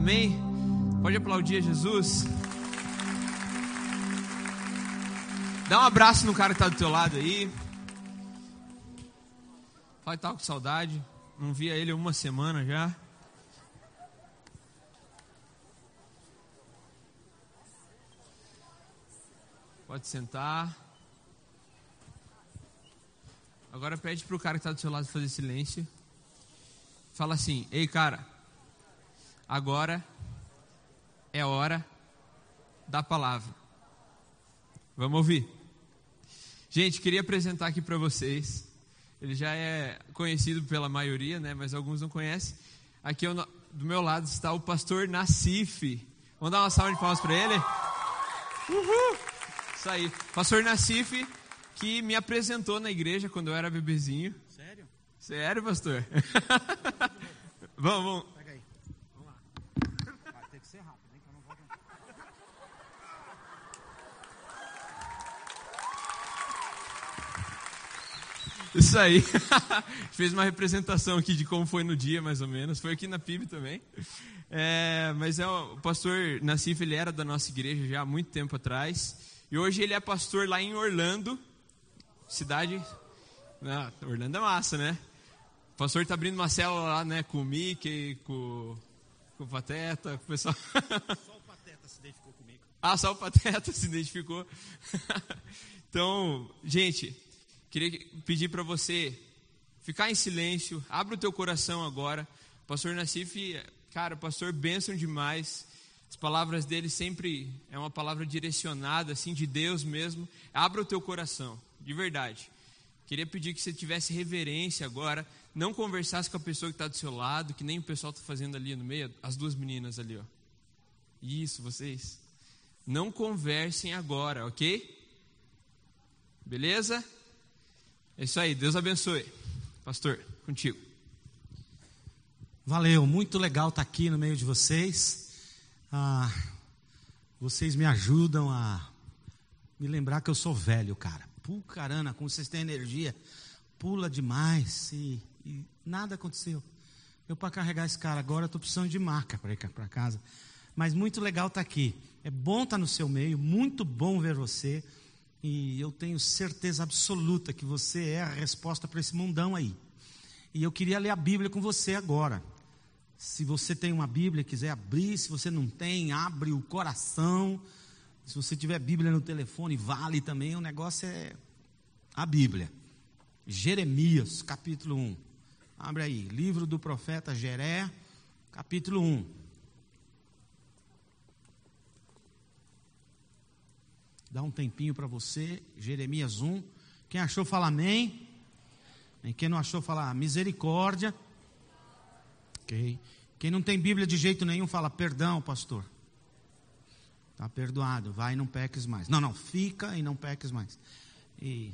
Amém? Pode aplaudir a Jesus. Dá um abraço no cara que está do teu lado aí. Fala que tá com saudade. Não via ele uma semana já. Pode sentar. Agora pede para o cara que está do seu lado fazer silêncio. Fala assim: Ei, cara, agora é hora da palavra. Vamos ouvir. Gente, queria apresentar aqui para vocês. Ele já é conhecido pela maioria, né? Mas alguns não conhecem. Aqui do meu lado está o pastor Nassif. Vamos dar uma salva de palmas para ele? Uhul! Isso aí. Pastor Nassif, que me apresentou na igreja quando eu era bebezinho. Sério? Sério, pastor? vamos. Vamos lá. Vai ter que ser rápido, hein? Que eu não vou Isso aí. Fez uma representação aqui de como foi no dia, mais ou menos. Foi aqui na PIB também. É, mas é, o pastor Nassif, ele era da nossa igreja já há muito tempo atrás. E hoje ele é pastor lá em Orlando, cidade. Ah, Orlando é massa, né? O pastor está abrindo uma célula lá, né? Com o Mickey, com, com o Pateta, com o pessoal. Só o Pateta se identificou comigo. Ah, só o Pateta se identificou. então, gente, queria pedir para você ficar em silêncio, abra o teu coração agora. Pastor Nassif, cara, pastor bênção demais. As palavras dele sempre é uma palavra direcionada, assim, de Deus mesmo. Abra o teu coração, de verdade. Queria pedir que você tivesse reverência agora, não conversasse com a pessoa que está do seu lado, que nem o pessoal está fazendo ali no meio, as duas meninas ali, ó. Isso, vocês. Não conversem agora, ok? Beleza? É isso aí, Deus abençoe. Pastor, contigo. Valeu, muito legal estar aqui no meio de vocês. Ah, vocês me ajudam a me lembrar que eu sou velho, cara. Pucarana, como vocês têm energia, pula demais e, e nada aconteceu. Eu para carregar esse cara agora estou precisando de marca para ir para casa. Mas muito legal estar aqui. É bom estar no seu meio, muito bom ver você. E eu tenho certeza absoluta que você é a resposta para esse mundão aí. E eu queria ler a Bíblia com você agora. Se você tem uma Bíblia quiser abrir, se você não tem, abre o coração. Se você tiver Bíblia no telefone, vale também. O negócio é a Bíblia. Jeremias, capítulo 1. Abre aí, livro do profeta Jeré, capítulo 1. Dá um tempinho para você, Jeremias 1. Quem achou, fala amém. Quem não achou, fala misericórdia. Ok. Quem não tem Bíblia de jeito nenhum, fala perdão, pastor. Está perdoado, vai e não peques mais. Não, não, fica e não peques mais. E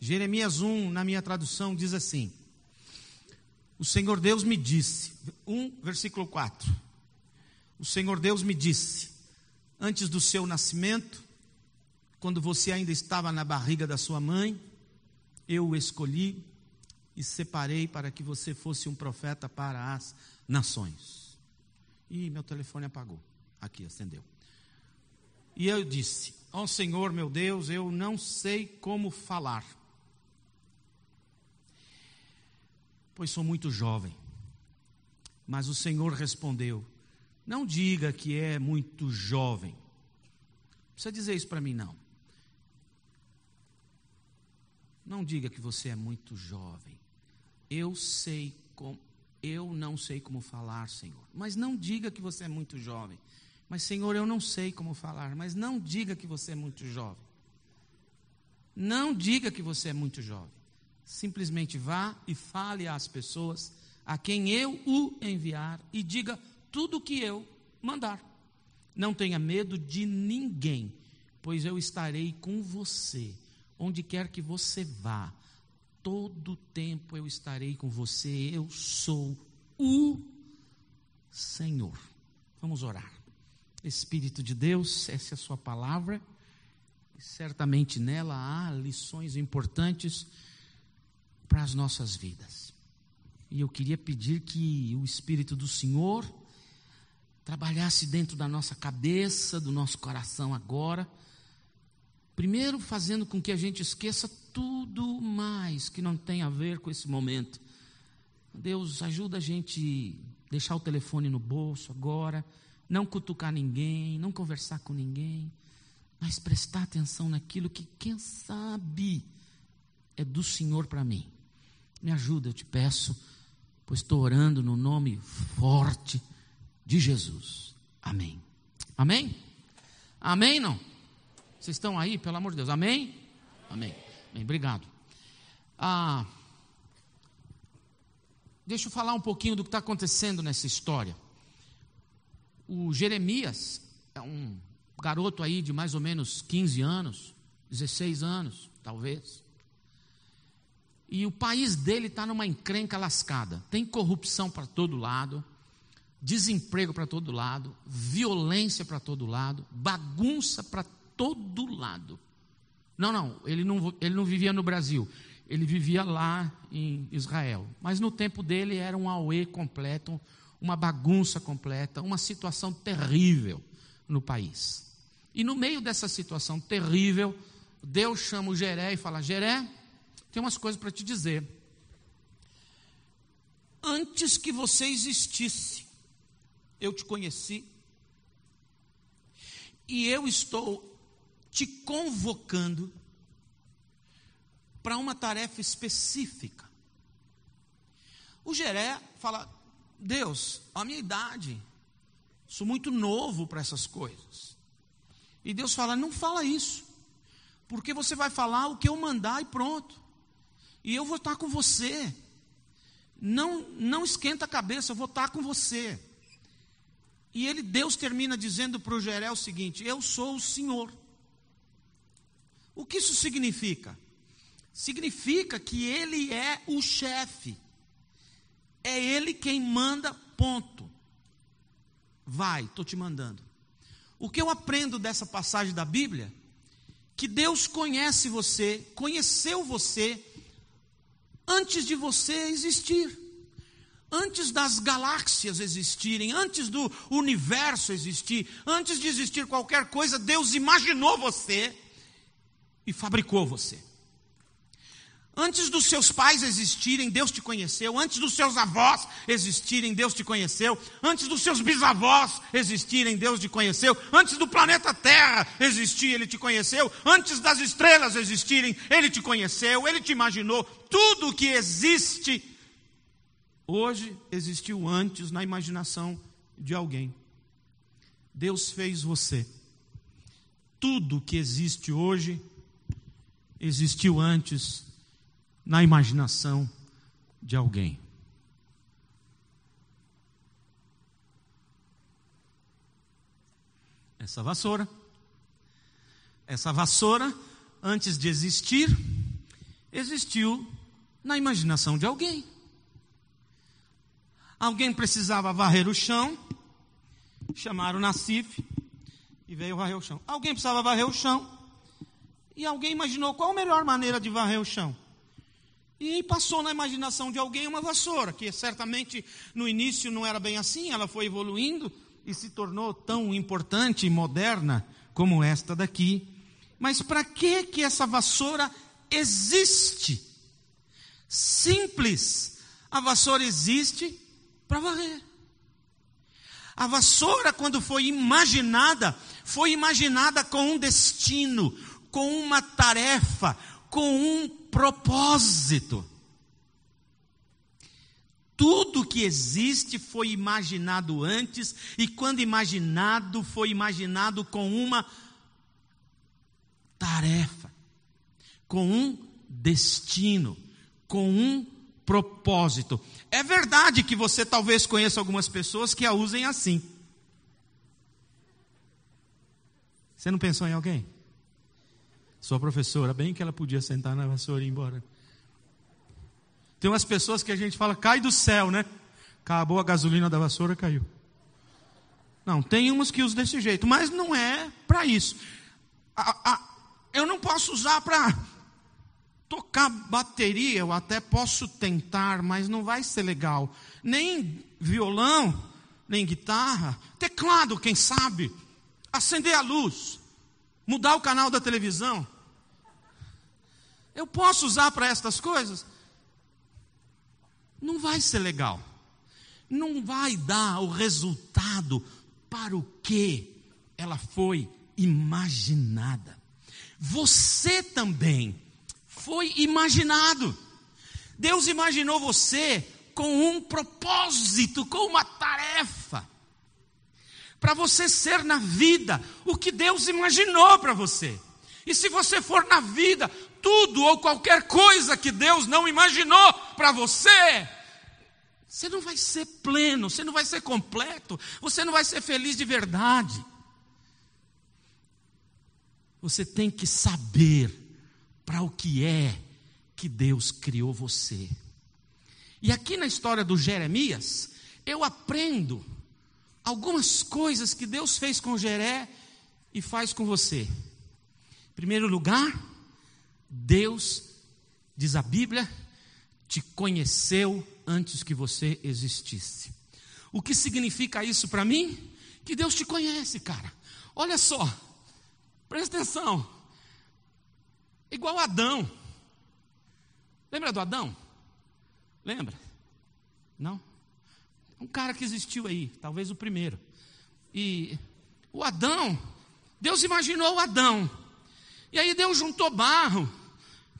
Jeremias 1, na minha tradução, diz assim: O Senhor Deus me disse, 1, versículo 4. O Senhor Deus me disse, antes do seu nascimento, quando você ainda estava na barriga da sua mãe, eu o escolhi e separei para que você fosse um profeta para as nações. E meu telefone apagou. Aqui, acendeu. E eu disse: Ó oh, Senhor meu Deus, eu não sei como falar, pois sou muito jovem. Mas o Senhor respondeu: Não diga que é muito jovem. Não precisa dizer isso para mim, não. Não diga que você é muito jovem. Eu sei como, eu não sei como falar, Senhor. Mas não diga que você é muito jovem. Mas, Senhor, eu não sei como falar. Mas não diga que você é muito jovem. Não diga que você é muito jovem. Simplesmente vá e fale às pessoas a quem eu o enviar e diga tudo o que eu mandar. Não tenha medo de ninguém, pois eu estarei com você onde quer que você vá, todo tempo eu estarei com você, eu sou o Senhor. Vamos orar. Espírito de Deus, essa é a Sua palavra, e certamente nela há lições importantes para as nossas vidas. E eu queria pedir que o Espírito do Senhor trabalhasse dentro da nossa cabeça, do nosso coração agora. Primeiro, fazendo com que a gente esqueça tudo mais que não tem a ver com esse momento. Deus, ajuda a gente deixar o telefone no bolso agora, não cutucar ninguém, não conversar com ninguém, mas prestar atenção naquilo que, quem sabe, é do Senhor para mim. Me ajuda, eu te peço, pois estou orando no nome forte de Jesus. Amém. Amém? Amém, não? Vocês estão aí, pelo amor de Deus. Amém? Amém. Bem, obrigado. Ah, deixa eu falar um pouquinho do que está acontecendo nessa história. O Jeremias é um garoto aí de mais ou menos 15 anos, 16 anos, talvez. E o país dele está numa encrenca lascada. Tem corrupção para todo lado, desemprego para todo lado, violência para todo lado, bagunça para todo lado. Não, não, ele não, ele não vivia no Brasil, ele vivia lá em Israel. Mas no tempo dele era um auê completo, uma bagunça completa, uma situação terrível no país. E no meio dessa situação terrível, Deus chama o Jeré e fala: Jeré, tem umas coisas para te dizer. Antes que você existisse, eu te conheci, e eu estou te convocando para uma tarefa específica. O Geré fala: Deus, a minha idade, sou muito novo para essas coisas. E Deus fala: Não fala isso, porque você vai falar o que eu mandar e pronto e eu vou estar com você. Não, não esquenta a cabeça, eu vou estar com você. E ele, Deus termina dizendo para o Jeré o seguinte: Eu sou o Senhor. O que isso significa? Significa que ele é o chefe. É ele quem manda, ponto. Vai, estou te mandando. O que eu aprendo dessa passagem da Bíblia? Que Deus conhece você, conheceu você antes de você existir. Antes das galáxias existirem, antes do universo existir, antes de existir qualquer coisa, Deus imaginou você e fabricou você. Antes dos seus pais existirem, Deus te conheceu. Antes dos seus avós existirem, Deus te conheceu. Antes dos seus bisavós existirem, Deus te conheceu. Antes do planeta Terra existir, Ele te conheceu. Antes das estrelas existirem, Ele te conheceu. Ele te imaginou. Tudo que existe hoje existiu antes na imaginação de alguém. Deus fez você. Tudo que existe hoje existiu antes na imaginação de alguém. Essa vassoura, essa vassoura, antes de existir, existiu na imaginação de alguém. Alguém precisava varrer o chão, chamaram o Nacife e veio varrer o chão. Alguém precisava varrer o chão e alguém imaginou qual a melhor maneira de varrer o chão. E passou na imaginação de alguém uma vassoura, que certamente no início não era bem assim, ela foi evoluindo e se tornou tão importante e moderna como esta daqui. Mas para que que essa vassoura existe? Simples. A vassoura existe para varrer. A vassoura, quando foi imaginada, foi imaginada com um destino, com uma tarefa, com um propósito. Tudo que existe foi imaginado antes, e quando imaginado, foi imaginado com uma tarefa, com um destino, com um propósito. É verdade que você talvez conheça algumas pessoas que a usem assim. Você não pensou em alguém? Sua professora, bem que ela podia sentar na vassoura e ir embora. Tem umas pessoas que a gente fala, cai do céu, né? Acabou a gasolina da vassoura, caiu. Não, tem umas que usam desse jeito, mas não é para isso. A, a, eu não posso usar para tocar bateria, eu até posso tentar, mas não vai ser legal. Nem violão, nem guitarra, teclado, quem sabe, acender a luz, mudar o canal da televisão. Eu posso usar para estas coisas? Não vai ser legal. Não vai dar o resultado para o que ela foi imaginada. Você também foi imaginado. Deus imaginou você com um propósito, com uma tarefa. Para você ser na vida o que Deus imaginou para você. E se você for na vida tudo ou qualquer coisa que Deus não imaginou para você, você não vai ser pleno, você não vai ser completo, você não vai ser feliz de verdade. Você tem que saber para o que é que Deus criou você. E aqui na história do Jeremias, eu aprendo algumas coisas que Deus fez com Jeré e faz com você. Em primeiro lugar, Deus, diz a Bíblia, te conheceu antes que você existisse. O que significa isso para mim? Que Deus te conhece, cara. Olha só, presta atenção. Igual Adão. Lembra do Adão? Lembra? Não? Um cara que existiu aí, talvez o primeiro. E o Adão, Deus imaginou o Adão. E aí Deus juntou barro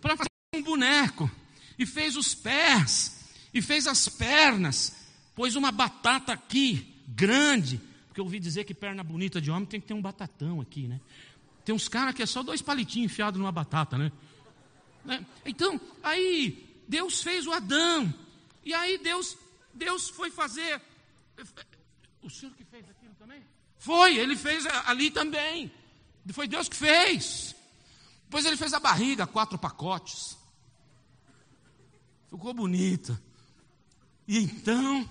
para fazer um boneco. E fez os pés, e fez as pernas. Pôs uma batata aqui, grande. Porque eu ouvi dizer que perna bonita de homem tem que ter um batatão aqui, né? Tem uns caras que é só dois palitinhos enfiados numa batata, né? né? Então, aí Deus fez o Adão. E aí Deus, Deus foi fazer. O senhor que fez aquilo também? Foi, ele fez ali também. Foi Deus que fez. Depois ele fez a barriga, quatro pacotes. Ficou bonita. E então,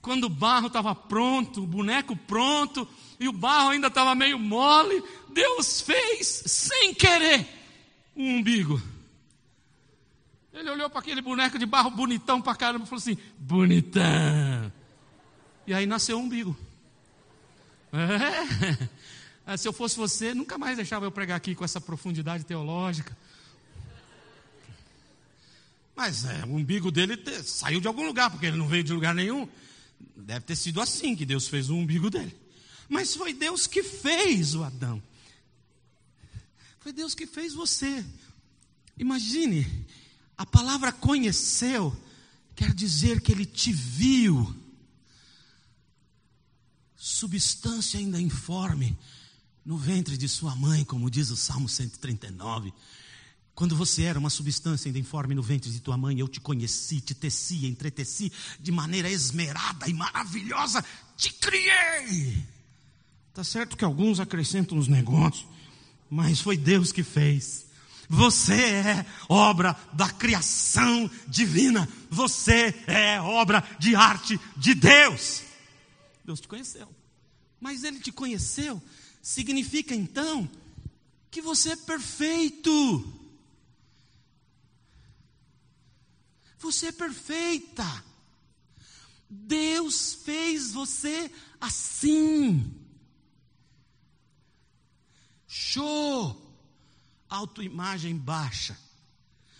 quando o barro estava pronto, o boneco pronto, e o barro ainda estava meio mole, Deus fez, sem querer, um umbigo. Ele olhou para aquele boneco de barro bonitão para caramba e falou assim: bonitão. E aí nasceu o umbigo. É. Se eu fosse você, nunca mais deixava eu pregar aqui com essa profundidade teológica. Mas é, o umbigo dele te, saiu de algum lugar, porque ele não veio de lugar nenhum. Deve ter sido assim que Deus fez o umbigo dele. Mas foi Deus que fez o Adão. Foi Deus que fez você. Imagine, a palavra conheceu quer dizer que ele te viu. Substância ainda informe no ventre de sua mãe, como diz o Salmo 139. Quando você era uma substância ainda informe no ventre de tua mãe, eu te conheci, te teci, entreteci de maneira esmerada e maravilhosa, te criei. Tá certo que alguns acrescentam os negócios, mas foi Deus que fez. Você é obra da criação divina. Você é obra de arte de Deus. Deus te conheceu. Mas Ele te conheceu, significa então que você é perfeito. Você é perfeita. Deus fez você assim. Show! Autoimagem baixa.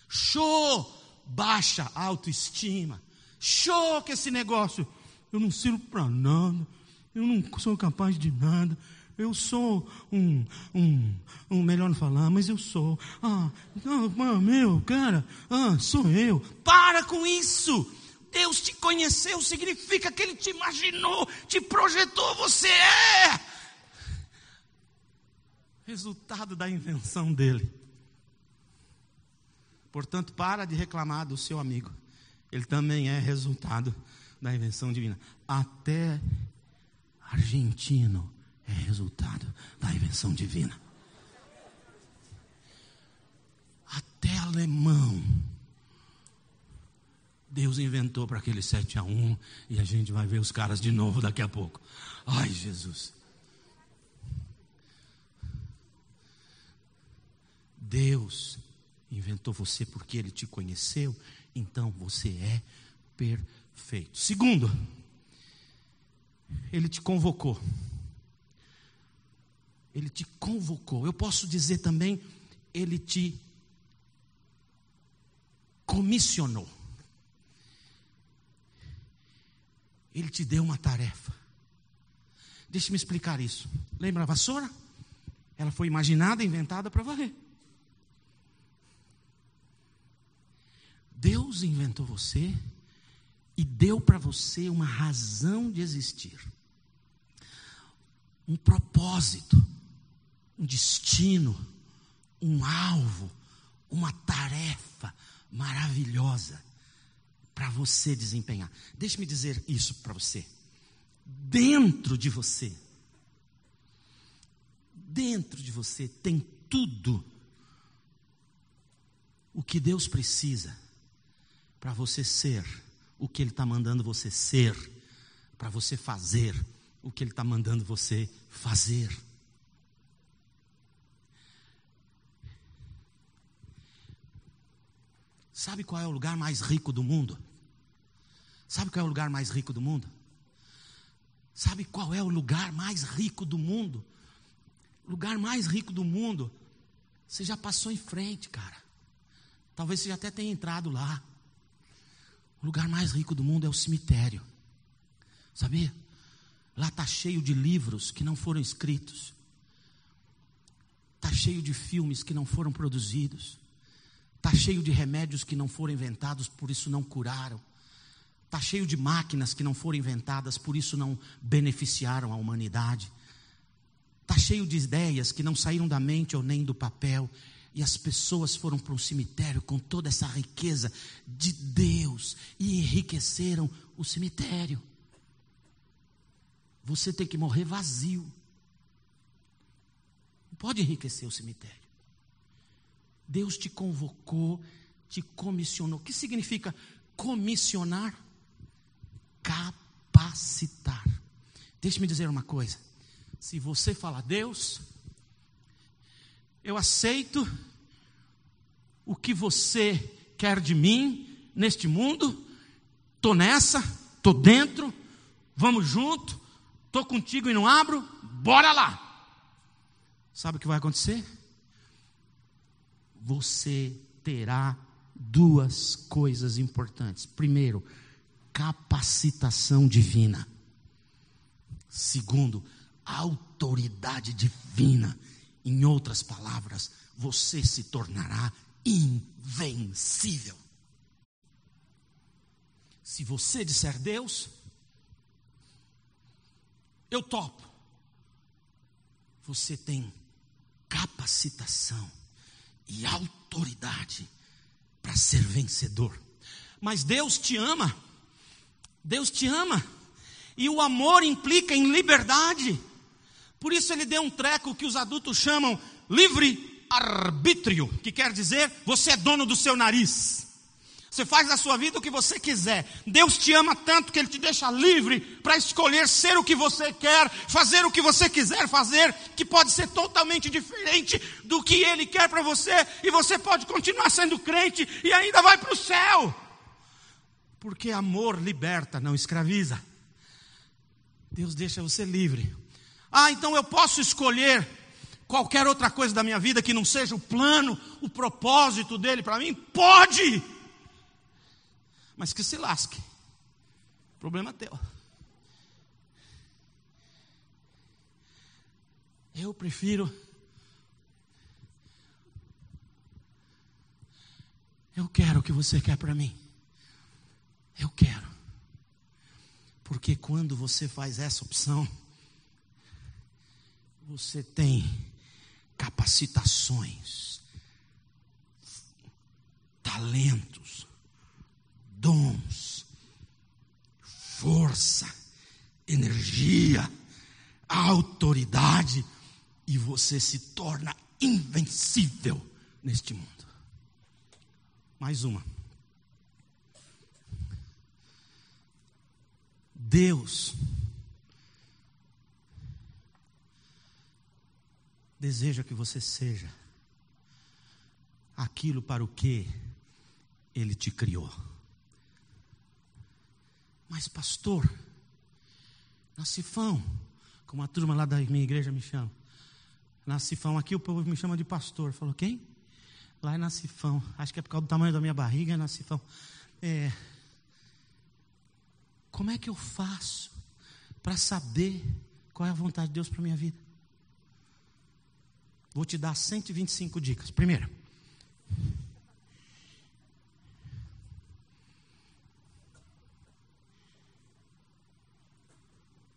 Show! Baixa autoestima. Show que esse negócio. Eu não sirvo para nada. Eu não sou capaz de nada. Eu sou um, um, um, melhor não falar, mas eu sou. Ah, ah, meu, cara, ah, sou eu. Para com isso. Deus te conheceu, significa que Ele te imaginou, te projetou, você é. Resultado da invenção dele. Portanto, para de reclamar do seu amigo. Ele também é resultado da invenção divina. Até argentino é resultado da invenção divina. Até alemão. Deus inventou para aquele 7 a 1 e a gente vai ver os caras de novo daqui a pouco. Ai, Jesus. Deus inventou você porque ele te conheceu, então você é perfeito. Segundo, Ele te convocou. Ele te convocou. Eu posso dizer também, ele te comissionou. Ele te deu uma tarefa. Deixe-me explicar isso. Lembra a vassoura? Ela foi imaginada, inventada para varrer. Deus inventou você e deu para você uma razão de existir, um propósito, um destino, um alvo, uma tarefa maravilhosa para você desempenhar. Deixe-me dizer isso para você. Dentro de você, dentro de você tem tudo o que Deus precisa para você ser o que Ele está mandando você ser, para você fazer o que Ele está mandando você fazer. Sabe qual é o lugar mais rico do mundo? Sabe qual é o lugar mais rico do mundo? Sabe qual é o lugar mais rico do mundo? Lugar mais rico do mundo. Você já passou em frente, cara. Talvez você já até tenha entrado lá. O lugar mais rico do mundo é o cemitério. Sabia? Lá está cheio de livros que não foram escritos. Está cheio de filmes que não foram produzidos. Está cheio de remédios que não foram inventados, por isso não curaram. Está cheio de máquinas que não foram inventadas, por isso não beneficiaram a humanidade. Está cheio de ideias que não saíram da mente ou nem do papel e as pessoas foram para um cemitério com toda essa riqueza de Deus e enriqueceram o cemitério. Você tem que morrer vazio. Não pode enriquecer o cemitério. Deus te convocou, te comissionou. O que significa comissionar? Capacitar. Deixe-me dizer uma coisa. Se você falar, Deus, eu aceito o que você quer de mim neste mundo, estou nessa, estou dentro, vamos junto, estou contigo e não abro, bora lá. Sabe o que vai acontecer? Você terá duas coisas importantes. Primeiro, capacitação divina. Segundo, autoridade divina. Em outras palavras, você se tornará invencível. Se você disser Deus, eu topo. Você tem capacitação e autoridade para ser vencedor. Mas Deus te ama. Deus te ama. E o amor implica em liberdade. Por isso ele deu um treco que os adultos chamam livre arbítrio, que quer dizer você é dono do seu nariz. Você faz da sua vida o que você quiser. Deus te ama tanto que Ele te deixa livre para escolher ser o que você quer, fazer o que você quiser fazer, que pode ser totalmente diferente do que Ele quer para você, e você pode continuar sendo crente e ainda vai para o céu. Porque amor liberta, não escraviza. Deus deixa você livre. Ah, então eu posso escolher qualquer outra coisa da minha vida que não seja o plano, o propósito dele para mim? Pode! Mas que se lasque. Problema teu. Eu prefiro. Eu quero o que você quer para mim. Eu quero. Porque quando você faz essa opção, você tem capacitações, talentos, dons, força, energia, autoridade, e você se torna invencível neste mundo. Mais uma. Deus deseja que você seja aquilo para o que Ele te criou. Mas, pastor, Na Cifão, como a turma lá da minha igreja me chama. Na Cifão, aqui o povo me chama de pastor. Falou, quem? Lá é na Cifão. Acho que é por causa do tamanho da minha barriga, é na Cifão. É, como é que eu faço para saber qual é a vontade de Deus para minha vida? Vou te dar 125 dicas. Primeiro,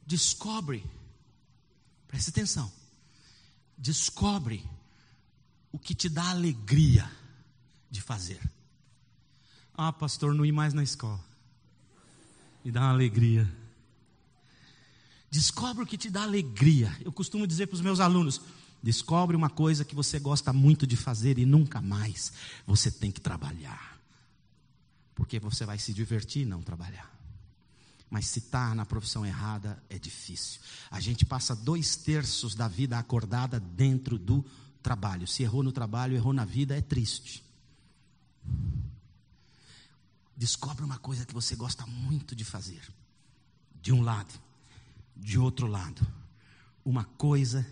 descobre, preste atenção, descobre o que te dá alegria de fazer. Ah, pastor, não ir mais na escola. Me dá uma alegria. Descobre o que te dá alegria. Eu costumo dizer para os meus alunos: descobre uma coisa que você gosta muito de fazer e nunca mais você tem que trabalhar. Porque você vai se divertir e não trabalhar. Mas se está na profissão errada, é difícil. A gente passa dois terços da vida acordada dentro do trabalho. Se errou no trabalho, errou na vida, é triste. Descobre uma coisa que você gosta muito de fazer. De um lado, de outro lado. Uma coisa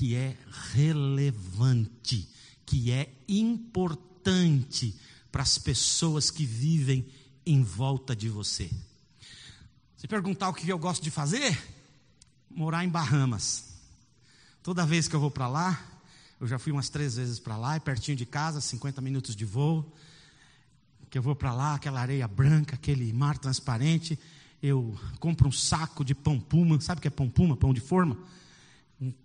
que é relevante, que é importante para as pessoas que vivem em volta de você. Se perguntar o que eu gosto de fazer, morar em Bahamas. Toda vez que eu vou para lá, eu já fui umas três vezes para lá, é pertinho de casa, 50 minutos de voo. Que eu vou para lá, aquela areia branca, aquele mar transparente. Eu compro um saco de pão puma, sabe o que é pão puma? Pão de forma?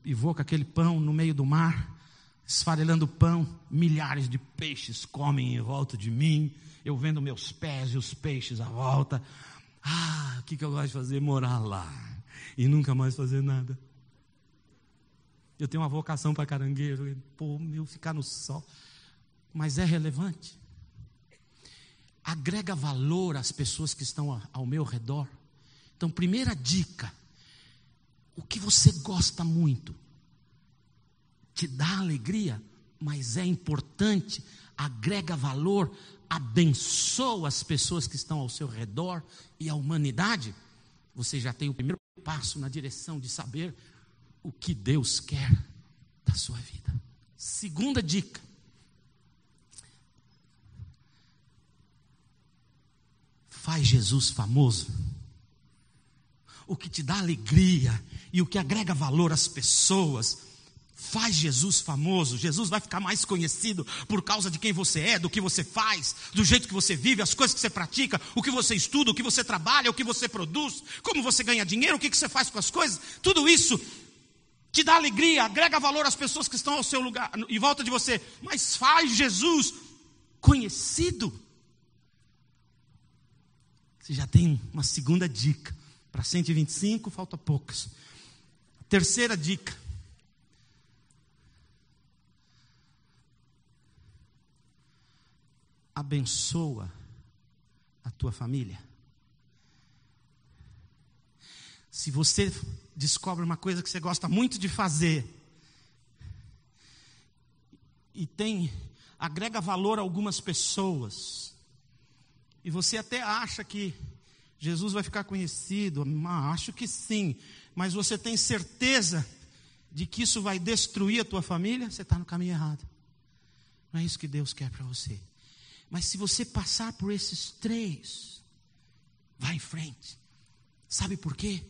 E vou com aquele pão no meio do mar, esfarelando pão. Milhares de peixes comem em volta de mim. Eu vendo meus pés e os peixes à volta. Ah, o que, que eu gosto de fazer? Morar lá. E nunca mais fazer nada. Eu tenho uma vocação para caranguejo. Pô, meu, ficar no sol. Mas é relevante. Agrega valor às pessoas que estão ao meu redor. Então, primeira dica: o que você gosta muito te dá alegria, mas é importante, agrega valor, abençoa as pessoas que estão ao seu redor e a humanidade. Você já tem o primeiro passo na direção de saber o que Deus quer da sua vida. Segunda dica. Faz Jesus famoso. O que te dá alegria e o que agrega valor às pessoas. Faz Jesus famoso. Jesus vai ficar mais conhecido por causa de quem você é, do que você faz, do jeito que você vive, as coisas que você pratica, o que você estuda, o que você trabalha, o que você produz, como você ganha dinheiro, o que você faz com as coisas. Tudo isso te dá alegria, agrega valor às pessoas que estão ao seu lugar, em volta de você, mas faz Jesus conhecido. Você já tem uma segunda dica. Para 125, falta poucas. Terceira dica. Abençoa a tua família. Se você descobre uma coisa que você gosta muito de fazer e tem agrega valor a algumas pessoas e você até acha que Jesus vai ficar conhecido, acho que sim, mas você tem certeza de que isso vai destruir a tua família, você está no caminho errado. Não é isso que Deus quer para você. Mas se você passar por esses três, vá em frente. Sabe por quê?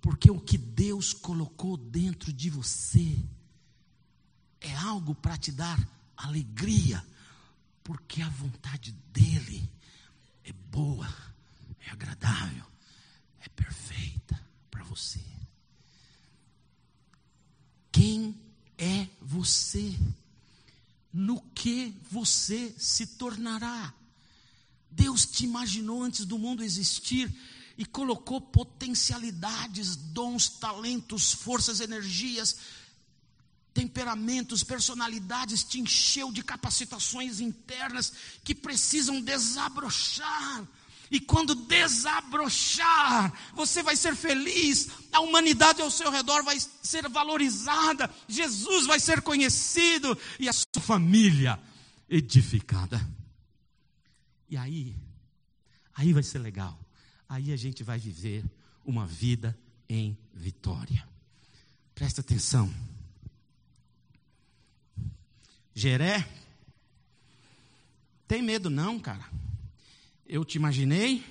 Porque o que Deus colocou dentro de você é algo para te dar alegria, porque a vontade dEle é boa, agradável, é perfeita para você. Quem é você? No que você se tornará? Deus te imaginou antes do mundo existir e colocou potencialidades, dons, talentos, forças, energias, temperamentos, personalidades, te encheu de capacitações internas que precisam desabrochar. E quando desabrochar, você vai ser feliz, a humanidade ao seu redor vai ser valorizada, Jesus vai ser conhecido e a sua família edificada. E aí, aí vai ser legal aí a gente vai viver uma vida em vitória. Presta atenção. Jeré, tem medo não, cara. Eu te imaginei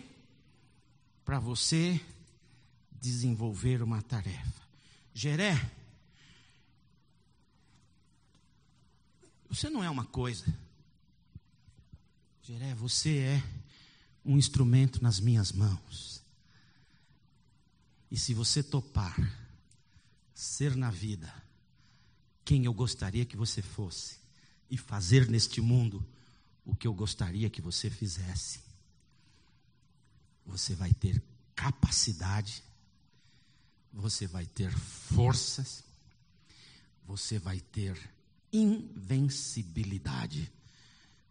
para você desenvolver uma tarefa. Jeré, você não é uma coisa. Jeré, você é um instrumento nas minhas mãos. E se você topar ser na vida quem eu gostaria que você fosse e fazer neste mundo o que eu gostaria que você fizesse, você vai ter capacidade, você vai ter forças, você vai ter invencibilidade,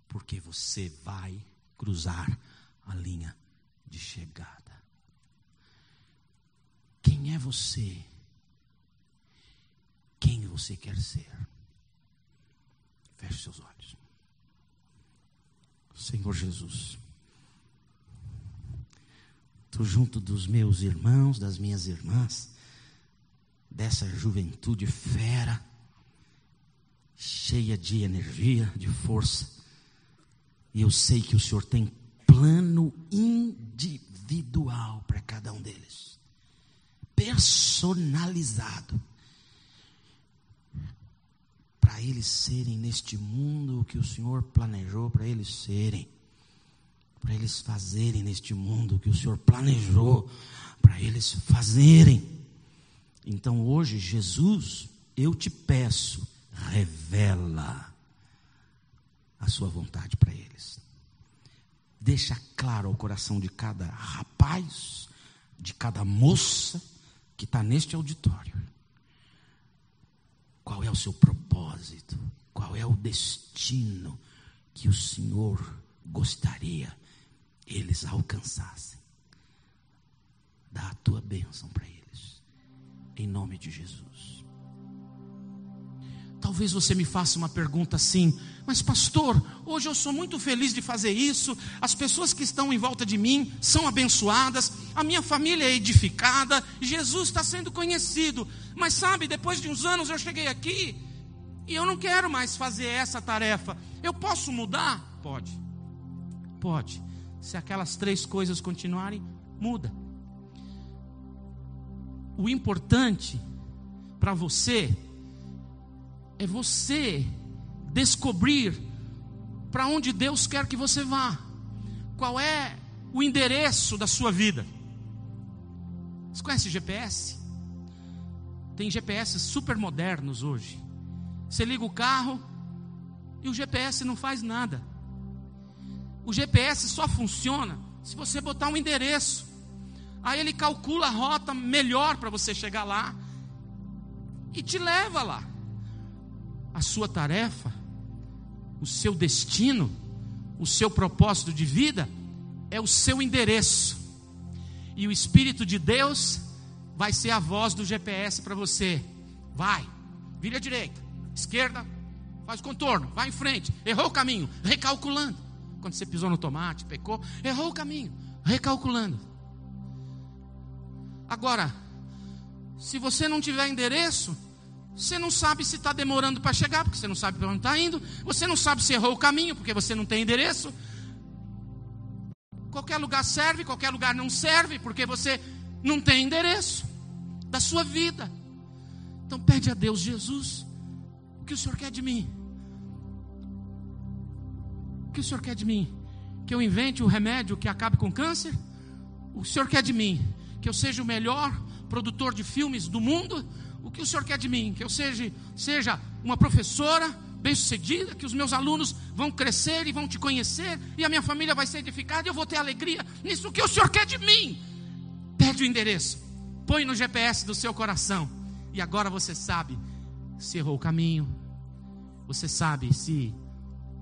porque você vai cruzar a linha de chegada. Quem é você? Quem você quer ser? Feche seus olhos. Senhor Jesus, estou junto dos meus irmãos, das minhas irmãs, dessa juventude fera, cheia de energia, de força, e eu sei que o Senhor tem plano individual para cada um deles, personalizado, para eles serem neste mundo o que o Senhor planejou para eles serem, para eles fazerem neste mundo que o Senhor planejou para eles fazerem. Então hoje, Jesus, eu te peço, revela a sua vontade para eles deixa claro ao coração de cada rapaz, de cada moça que está neste auditório. Qual é o seu propósito? Qual é o destino que o Senhor gostaria eles alcançassem? Dá a tua bênção para eles, em nome de Jesus. Talvez você me faça uma pergunta assim, mas pastor, hoje eu sou muito feliz de fazer isso, as pessoas que estão em volta de mim são abençoadas, a minha família é edificada, Jesus está sendo conhecido, mas sabe, depois de uns anos eu cheguei aqui e eu não quero mais fazer essa tarefa, eu posso mudar? Pode, pode, se aquelas três coisas continuarem, muda. O importante para você é você descobrir para onde Deus quer que você vá. Qual é o endereço da sua vida? Você conhece GPS? Tem GPS super modernos hoje. Você liga o carro e o GPS não faz nada. O GPS só funciona se você botar um endereço. Aí ele calcula a rota melhor para você chegar lá e te leva lá a sua tarefa, o seu destino, o seu propósito de vida é o seu endereço. E o Espírito de Deus vai ser a voz do GPS para você. Vai, vira à direita, esquerda, faz contorno, vai em frente. Errou o caminho, recalculando. Quando você pisou no tomate, pecou, errou o caminho, recalculando. Agora, se você não tiver endereço, você não sabe se está demorando para chegar, porque você não sabe para onde está indo. Você não sabe se errou o caminho, porque você não tem endereço. Qualquer lugar serve, qualquer lugar não serve, porque você não tem endereço da sua vida. Então pede a Deus, Jesus, o que o Senhor quer de mim? O que o Senhor quer de mim? Que eu invente o remédio que acabe com o câncer? O Senhor quer de mim? Que eu seja o melhor produtor de filmes do mundo? O que o Senhor quer de mim? Que eu seja, seja uma professora bem-sucedida, que os meus alunos vão crescer e vão te conhecer, e a minha família vai ser edificada, e eu vou ter alegria nisso. O que o Senhor quer de mim? Pede o endereço, põe no GPS do seu coração, e agora você sabe se errou o caminho, você sabe se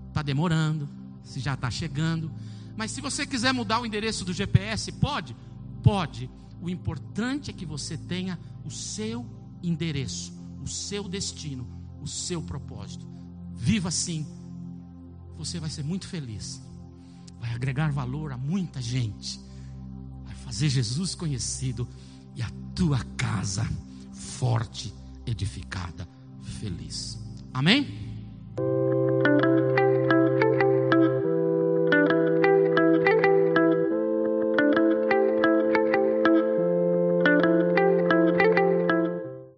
está demorando, se já está chegando. Mas se você quiser mudar o endereço do GPS, pode? Pode. O importante é que você tenha o seu endereço, o seu destino, o seu propósito. Viva assim, você vai ser muito feliz, vai agregar valor a muita gente, vai fazer Jesus conhecido e a tua casa forte, edificada, feliz. Amém?